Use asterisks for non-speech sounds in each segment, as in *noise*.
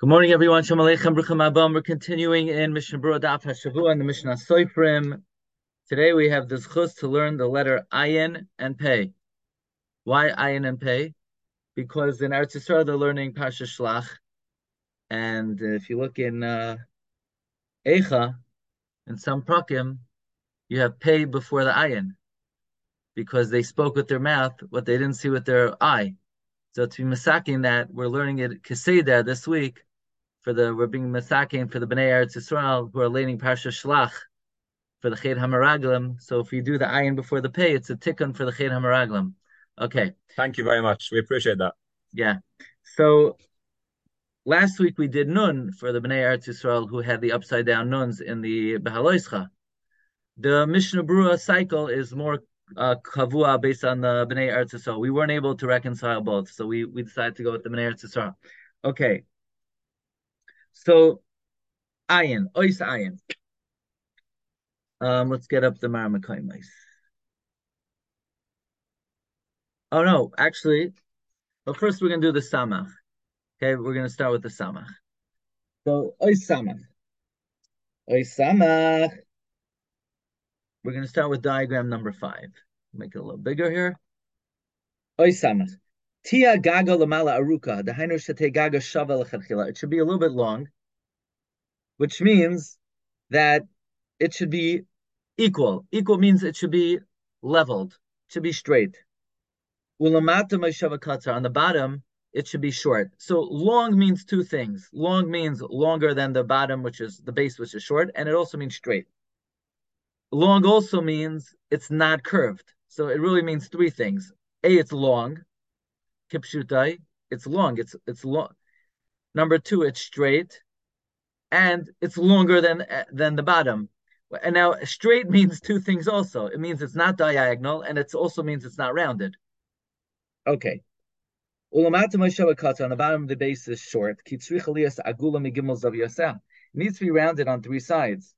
Good morning, everyone. Shalom Aleichem, Bruchim Abam. We're continuing in Mishnah Berurah Daf HaShavua and the Mishnah Soifrim. Today we have the zchus to learn the letter Ayin and Pei. Why Ayin and Pei? Because in Eretz Yisrael they're learning Parsha Shlach, and if you look in uh, Eicha, in some prakim, you have Pei before the Ayin, because they spoke with their mouth what they didn't see with their eye. So to be masaking that, we're learning it Keseda this week for the we're being masakin for the Bnei Eretz Yisrael who are learning Parsha Shlach for the Ched Hamaraglim. So if you do the ayin before the pay, it's a tikkun for the Ched Hamaraglim. Okay. Thank you very much. We appreciate that. Yeah. So last week we did nun for the Bnei Eretz Yisrael who had the upside down nuns in the Behaloischa. The Mishnah Berurah cycle is more uh, kavua based on the Bnei Eretz Yisrael. We weren't able to reconcile both, so we, we decided to go with the Bnei Eretz Yisrael. Okay, so, ayin, ois ayin. Um, let's get up the Maramakoimais. Oh no, actually, but first we're gonna do the samach. Okay, we're gonna start with the samach. So ois samach. Ois samach. We're gonna start with diagram number five. Make it a little bigger here. Ois samach. Tia gaga lamala aruka, the hainu shate gaga shava It should be a little bit long, which means that it should be equal. Equal means it should be leveled, it should be straight. Ulamata shava on the bottom, it should be short. So long means two things. Long means longer than the bottom, which is the base, which is short, and it also means straight. Long also means it's not curved. So it really means three things. A, it's long kipshutai, it's long, it's it's long. Number two, it's straight, and it's longer than than the bottom. And now straight *laughs* means two things also. It means it's not diagonal, and it also means it's not rounded. Okay. On the bottom of the base is short. It needs to be rounded on three sides.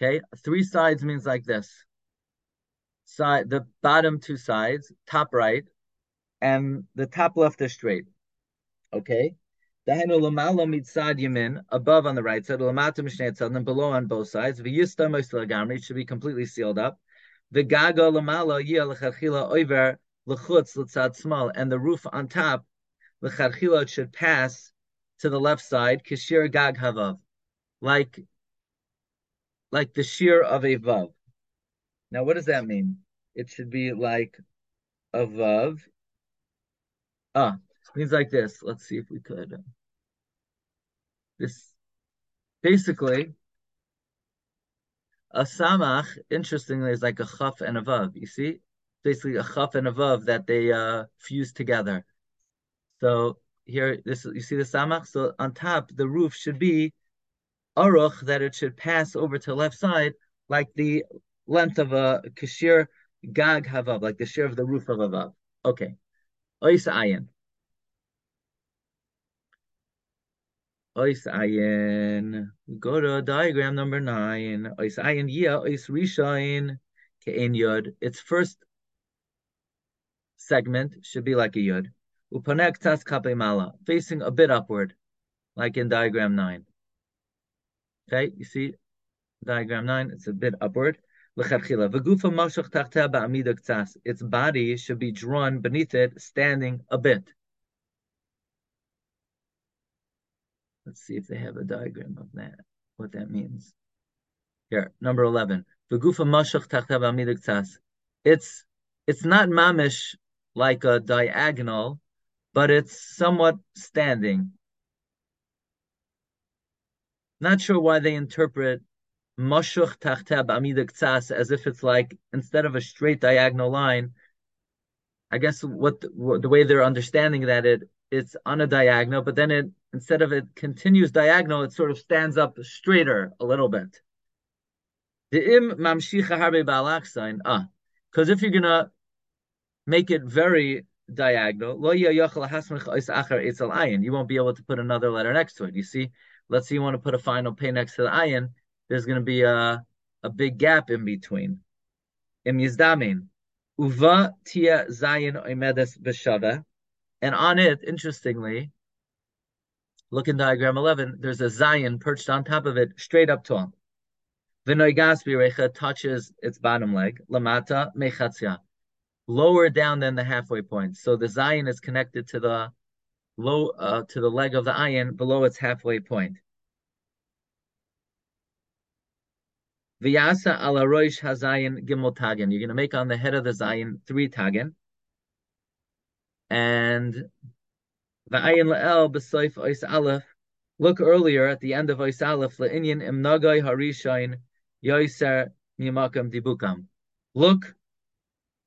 Okay, three sides means like this side, the bottom two sides, top right, and the top left is straight. Okay? Above on the right side, and below on both sides. Moislagamri should be completely sealed up. Small, and the roof on top, l'chadchila should pass to the left side, like like the shear of a vav. Now, what does that mean? It should be like above. Ah, means like this. Let's see if we could. This basically a samach, interestingly, is like a chaf and a vav. You see, basically a chaf and a vav that they uh, fuse together. So here, this you see the samach. So on top, the roof should be aruch that it should pass over to the left side, like the length of a kashir gag havav, like the share of the roof of a vav. Okay. Ois ayin. Ois ayin. Go to diagram number nine. Ois ayin yeah. Ois rishayin ke'en yod. Its first segment should be like a yod. Upanek tas mala, facing a bit upward, like in diagram nine. Okay, you see diagram nine, it's a bit upward. Its body should be drawn beneath it, standing a bit. Let's see if they have a diagram of that, what that means. Here, number 11. It's it's not mamish like a diagonal, but it's somewhat standing. Not sure why they interpret mashuch amidak as if it's like instead of a straight diagonal line. I guess what the, the, way they're understanding that it it's on a diagonal, but then it instead of it continues diagonal, it sort of stands up straighter a little bit. Ah, because if you're gonna make it very diagonal, you won't be able to put another letter next to it. You see, let's say you want to put a final pay next to the ayin, there's going to be a, a big gap in between. Im yizdamin. Uva tia zayin oimedes b'shava. And on it, interestingly, Look in diagram 11, there's a zayin perched on top of it, straight up tall. V'noigas birecha touches its bottom leg, lamata mechatzia, lower down than the halfway point. So the zayin is connected to the low uh, to the leg of the ayin below its halfway point. V'yasa ala roish hazayin gimel. You're going to make on the head of the zayin three tagin. And the ayin la'el b'soif ois aleph. Look earlier at the end of ois aleph le'inyan imnagai harishain yoiser mimakam dibukam. Look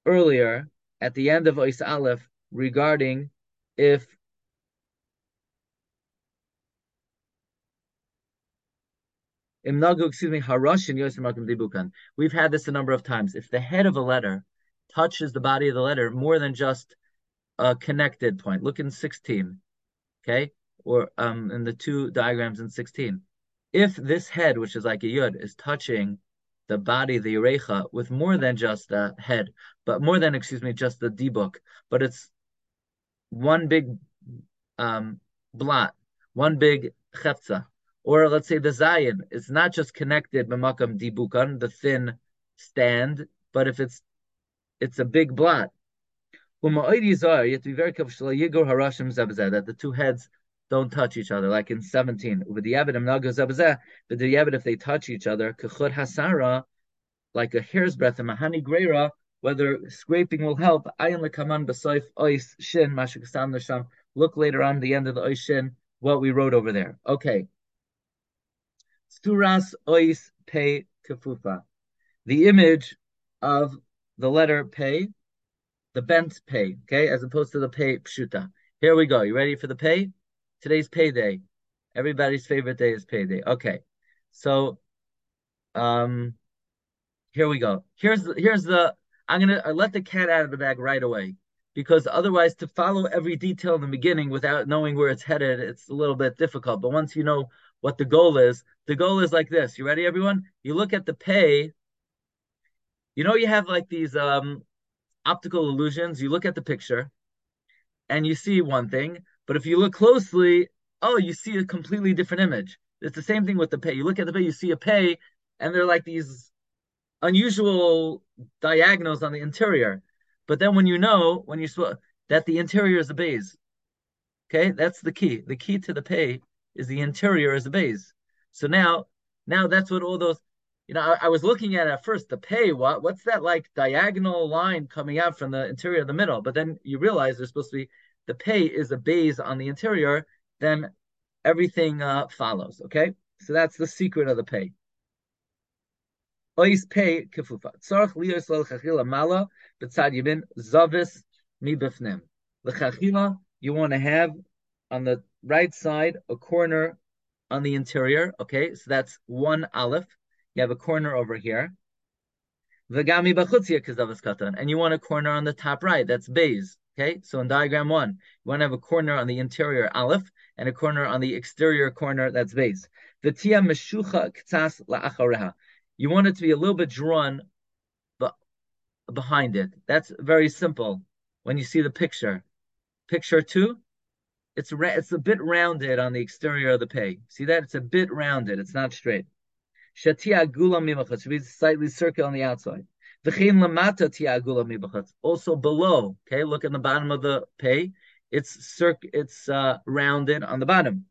earlier at the end of ois aleph regarding if excuse me, Harashin Yosemakim Dibukan. We've had this a number of times. If the head of a letter touches the body of the letter more than just a connected point, look in 16, okay, or um in the two diagrams in 16. If this head, which is like a yud, is touching the body, the urecha, with more than just the head, but more than, excuse me, just the dibuk, but it's one big um blot, one big chefza, or let's say the zayin, it's not just connected b'makam dibukan, the thin stand, but if it's it's a big blot. You have to be very careful that the two heads don't touch each other, like in 17. With the Yabid but the Yabid, if they touch each other, kachud hasara, like a hair's breadth, and mahani greira, whether scraping will help. Ayin lekaman b'soif ois shin mashukasam nasham. Look later on the end of the ois shin, what we wrote over there. Okay. Sturas ois Pe kefufa. The image of the letter pei, the bent pei, okay, as opposed to the pei pshuta. Here we go. You ready for the pei? Today's payday. Everybody's favorite day is payday. Okay. So um here we go. Here's the, here's the I'm gonna I let the cat out of the bag right away because otherwise to follow every detail in the beginning without knowing where it's headed, it's a little bit difficult. But once you know what the goal is, the goal is like this. You ready, everyone? You look at the pay. You know, you have like these um, optical illusions. You look at the picture and you see one thing, but if you look closely, oh, you see a completely different image. It's the same thing with the pay. You look at the pay, you see a pay, and they're like these unusual diagonals on the interior. But then when you know, when you sw- that the interior is a base, okay, that's the key. The key to the pei is the interior is the base. So now, now that's what all those, you know, I, I was looking at at first the pay. What what's that like diagonal line coming out from the interior of the middle? But then you realize there's supposed to be the pay is a base on the interior. Then everything uh, follows. Okay, so that's the secret of the pei. Ois pei kefufa. Tzarch lios l'chachila mala b'tzad yamin zavis mi b'fnim. L'chachila you want to have on the right side a corner on the interior. Okay, so that's one aleph. You have a corner over here. V'gami b'chutzia kazavas katan, and you want a corner on the top right. That's bays. Okay, so in diagram one, you want to have a corner on the interior aleph and a corner on the exterior corner. That's base. The tia meshucha k'tzas la'achareha. You want it to be a little bit drawn behind it. That's very simple. When you see the picture, picture two, it's it's a bit rounded on the exterior of the pei. See that? It's a bit rounded. It's not straight. Shatia gula mimachat should be slightly circular on the outside. V'chein lamata tia gula mimachat. Also below. Okay, look at the bottom of the pei. It's circ. It's uh, rounded on the bottom.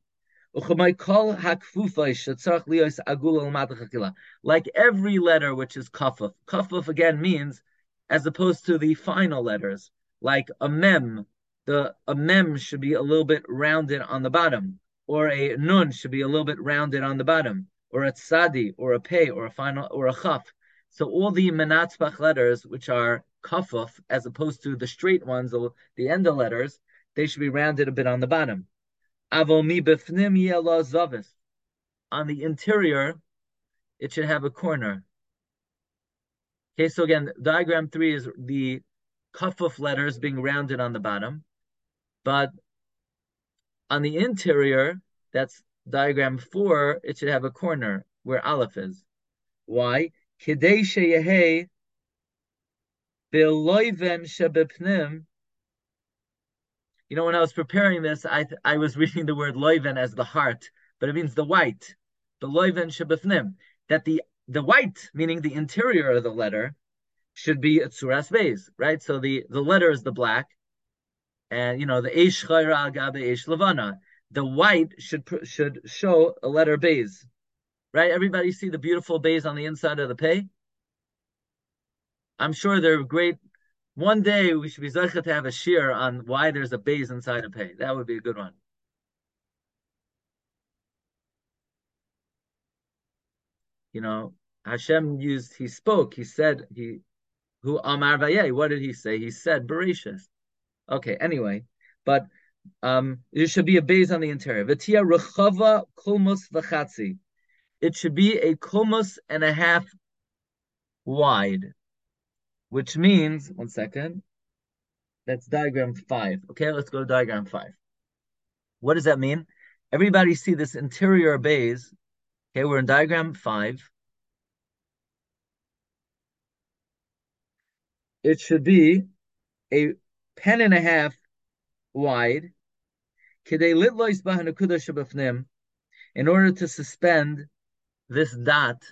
Like every letter which is kafuf. Kafuf again means, as opposed to the final letters, like a mem, the a mem should be a little bit rounded on the bottom, or a nun should be a little bit rounded on the bottom, or a tzadi, or a pei, or a final, or a chaf. So all the menatzbach letters, which are kafuf, as opposed to the straight ones, the end of letters, they should be rounded a bit on the bottom. Avomi befnim zavis. On the interior, it should have a corner. Okay, so again, diagram three is the kafuf letters being rounded on the bottom, but on the interior, that's diagram four, it should have a corner where aleph is. Why? Kidei sheyehe biloiven shebepnim You know, when I was preparing this, I I was *laughs* reading the word loiven as the heart, but it means the white, the loiven shabafnim. That the the white, meaning the interior of the letter, should be a tsuras beis, right? So the the letter is the black, and you know the eish chayra agabe eish levana. The white should should show a letter beis, right? Everybody see the beautiful beis on the inside of the pay. I'm sure they're great. One day we should be zeichet to have a shear on why there's a beis inside a pay. That would be a good one. You know, Hashem used, he spoke, he said, he, who Amar Vayeh, what did he say? He said, Bereshis. Okay, anyway, but um, there should be a base on the interior. V'tia rechava kulmus v'chatzi. It should be a kulmus and a half wide, which means, one second, that's diagram five. Okay, let's go to diagram five. What does that mean? Everybody see this interior base. Okay, we're in diagram five. It should be a pen and a half wide, in order to suspend this dot,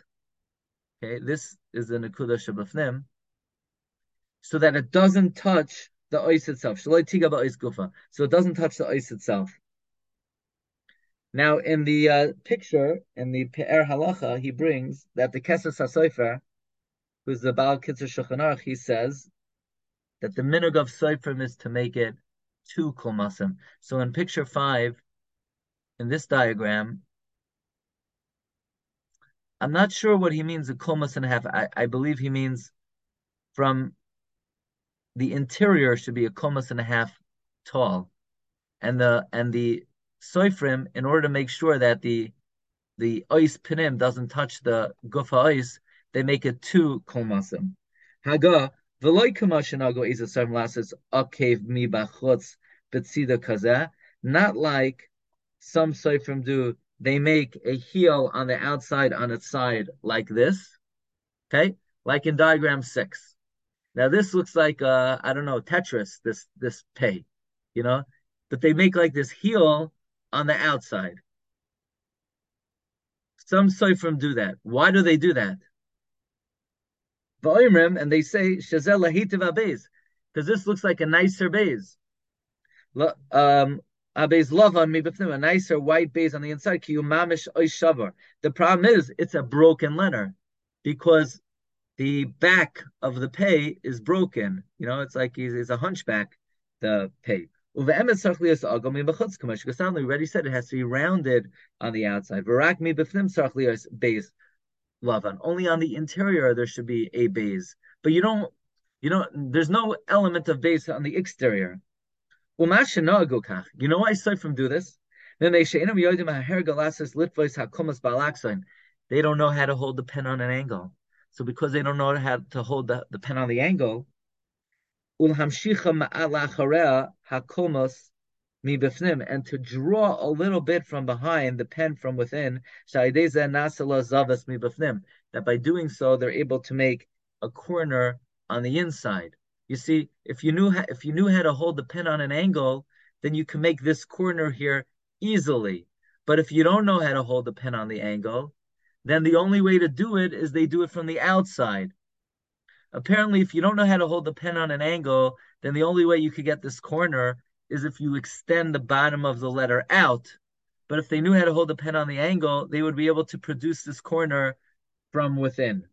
okay, this is the Nakuda Shabafnim, so that it doesn't touch the ice itself. So it doesn't touch the ice itself. Now, in the uh, picture, in the Pe'er Halacha, he brings that the Keses HaSofer, who's the Baal Kitzur Shulchan he says that the minog of Seifrim is to make it two kulmasim. So in picture five, in this diagram, I'm not sure what he means a kulmas and a half. I, I believe he means from the interior should be a kulmas and a half tall, and the and the soifrim in order to make sure that the the ice pinim doesn't touch the gufa ice, they make it two kulmasim. Haga not like some Seifrim do, they make a heel on the outside on its side like this. Okay? Like in diagram six. Now this looks like uh I don't know, Tetris, this this pay, you know? But they make like this heel on the outside. Some Seifrim do that. Why do they do that? And they say shazel lahitiv abez, because this looks like a nicer base. Um, abez lavan mibifnim, a nicer white base on the inside. Ki mamish shavar. The problem is it's a broken letter because the back of the pay is broken. You know, it's like he's, he's a hunchback. The pay. We already said it has to be rounded on the outside. Base lavan. Only on the interior there should be a base, but you don't, you know, there's no element of base on the exterior. You know why I from do this? They don't know how to hold the pen on an angle. So because they don't know how to hold the, the pen on the angle, and to draw a little bit from behind the pen from within, that by doing so they're able to make a corner on the inside. You see, if you knew if you knew how to hold the pen on an angle, then you can make this corner here easily. But if you don't know how to hold the pen on the angle, then the only way to do it is they do it from the outside. Apparently, if you don't know how to hold the pen on an angle, then the only way you could get this corner is if you extend the bottom of the letter out. But if they knew how to hold the pen on the angle, they would be able to produce this corner from within.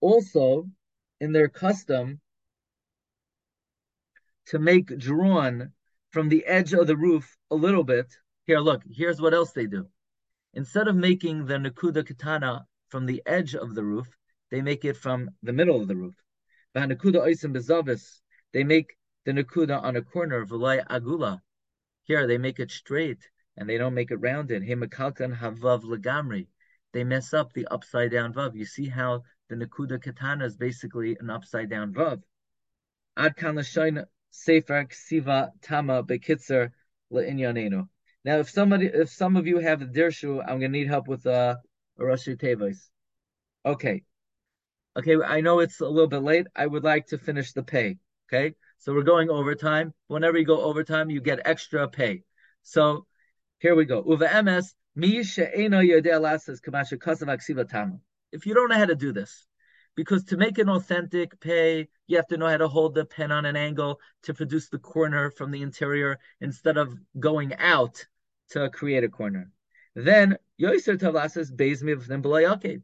Also, in their custom to make drawn from the edge of the roof a little bit, here, look, here's what else they do. Instead of making the Nakuda Katana from the edge of the roof, they make it from the middle of the roof. Nakuda they make the Nakuda on a corner, Velay Agula. Here, they make it straight and they don't make it rounded. Havav Lagamri. They mess up the upside down Vav. You see how the Nakuda Katana is basically an upside down Vav. Ad kan Sefer Ksiva Tama Bekitzer Le'inyanenu. Now, if somebody, if some of you have the dirshu, I'm gonna need help with uh, a Rashi Tevis. Okay. Okay, I know it's a little bit late. I would like to finish the pay. Okay, so we're going overtime. Whenever you go overtime, you get extra pay. So here we go. Uva ms mi. If you don't know how to do this, because to make an authentic pay, you have to know how to hold the pen on an angle to produce the corner from the interior instead of going out to create a corner. Then Yoiser Tavlasas Beis Mivnim B'Layakev.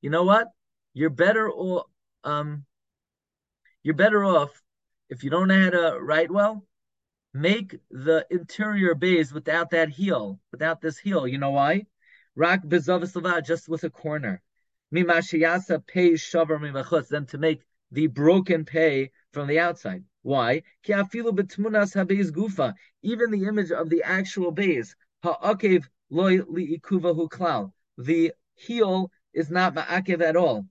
You know what? You're better off. Um, you're better off if you don't know how to write well. Make the interior base without that heel, without this heel. You know why? Rak bezavislava, just with a corner. Mimashiyasa pay shavar mimachutz, then to make the broken pay from the outside. Why? Gufa. Even the image of the actual base. Ha'akev loy liikuva hu klal. The heel is not ma'akev at all.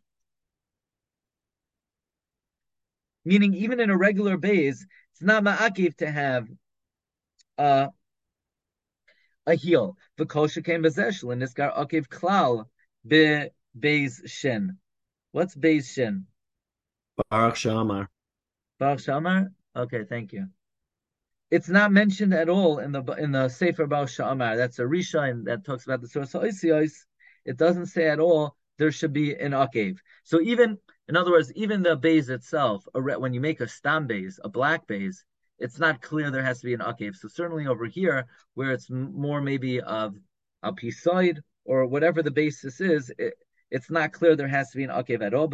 Meaning, even in a regular base, it's not ma'akev to have uh, a heel. V'kol came bezeshel and niskar akev klal be beis shin. What's beis shin? Baruch Shamar. Baruch Shamar. Okay, thank you. It's not mentioned at all in the in the Sefer Baruch Shamar. That's a Rishon that talks about the source of. It doesn't say at all there should be an akev. So even in other words, even the base itself, when you make a stam base, a black base, it's not clear there has to be an akev. So certainly over here, where it's more maybe of a side or whatever the basis is, it, it's not clear there has to be an akev at all.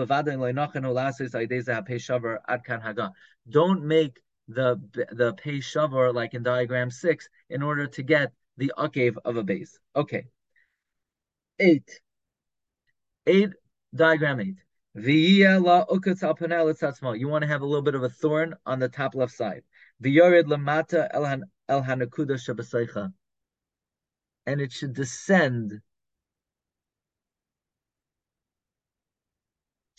Don't make the the pay shavar like in diagram six in order to get the akev of a base. Okay. Eight. Eight, diagram eight. You want to have a little bit of a thorn on the top left side. And it should descend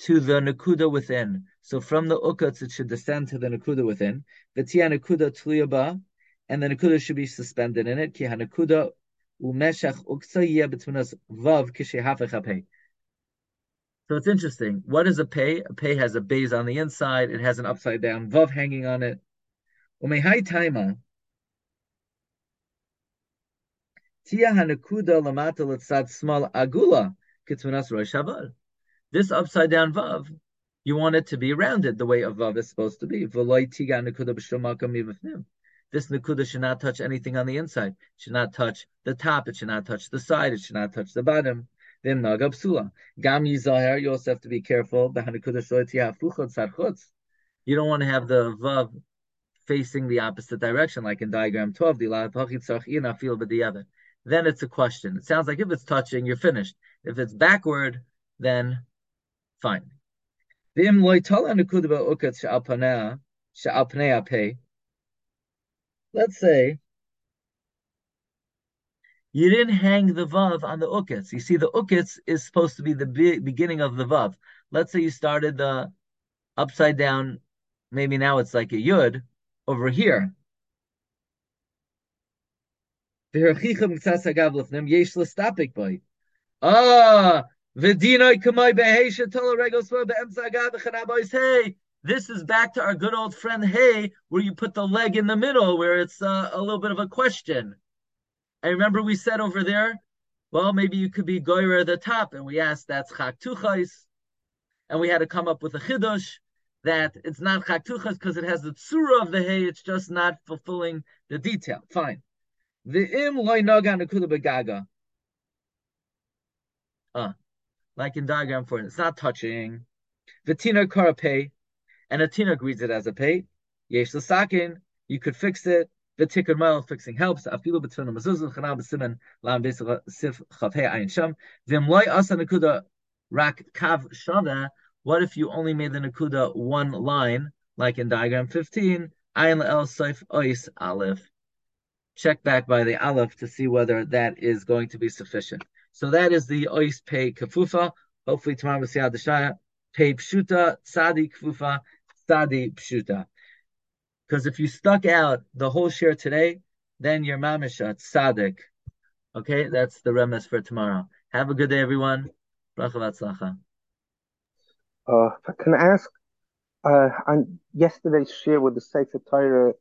to the nakuda within. So from the ukatz, it should descend to the nakuda within. V'tia nakuda tliyaba, and the nakuda should be suspended in it. Ki hanakuda umeshach uksa between us vav kishehafech So it's interesting. What is a pay? A pay has a base on the inside. It has an upside down vav hanging on it. Umehai taima. Tia hanakuda lamata letzad small agula kitzunas rosh havar. This upside down vav, you want it to be rounded the way a vav is supposed to be. This nakuda should not touch anything on the inside. It should not touch the top. It should not touch the side. It should not touch the bottom. Then nagab psula. Gam yizahar. You also have to be careful. You don't want to have the vav facing the opposite direction, like in diagram 12. Then it's a question. It sounds like if it's touching, you're finished. If it's backward, then Fine. Let's say you didn't hang the vav on the ukitz. You see, the ukitz is supposed to be the be- beginning of the vav. Let's say you started the upside down. Maybe now it's like a yud over here. Ah, Hey, this is back to our good old friend Hey, where you put the leg in the middle, where it's uh, a little bit of a question. I remember we said over there, well, maybe you could be goyer at the top, and we asked that's chak and we had to come up with a chidush that it's not chak because it has the tsura of the hay, it's just not fulfilling the detail. Fine. The im loy begaga. Ah, like in diagram four, it's not touching. The Vitina karape, and a tina reads it as a pay. Yesh sakin, you could fix it. V'tikar mile fixing helps. Afilu mezuzah chanal b'simen lam ayin sham. Asa nakuda rak kav. What if you only made the nakuda one line, like in diagram 15? Ayin el seif ois aleph. Check back by the aleph to see whether that is going to be sufficient. So that is the ois pay kafufa. Hopefully tomorrow we'll see how the shaya pay pshuta Sadi kafufa Sadi pshuta. Because if you stuck out the whole share today, then you're mamisha, tzaddik. Okay, that's the remes for tomorrow. Have a good day, everyone. Uh, can I ask, uh, on yesterday's share with the Sefer Torah,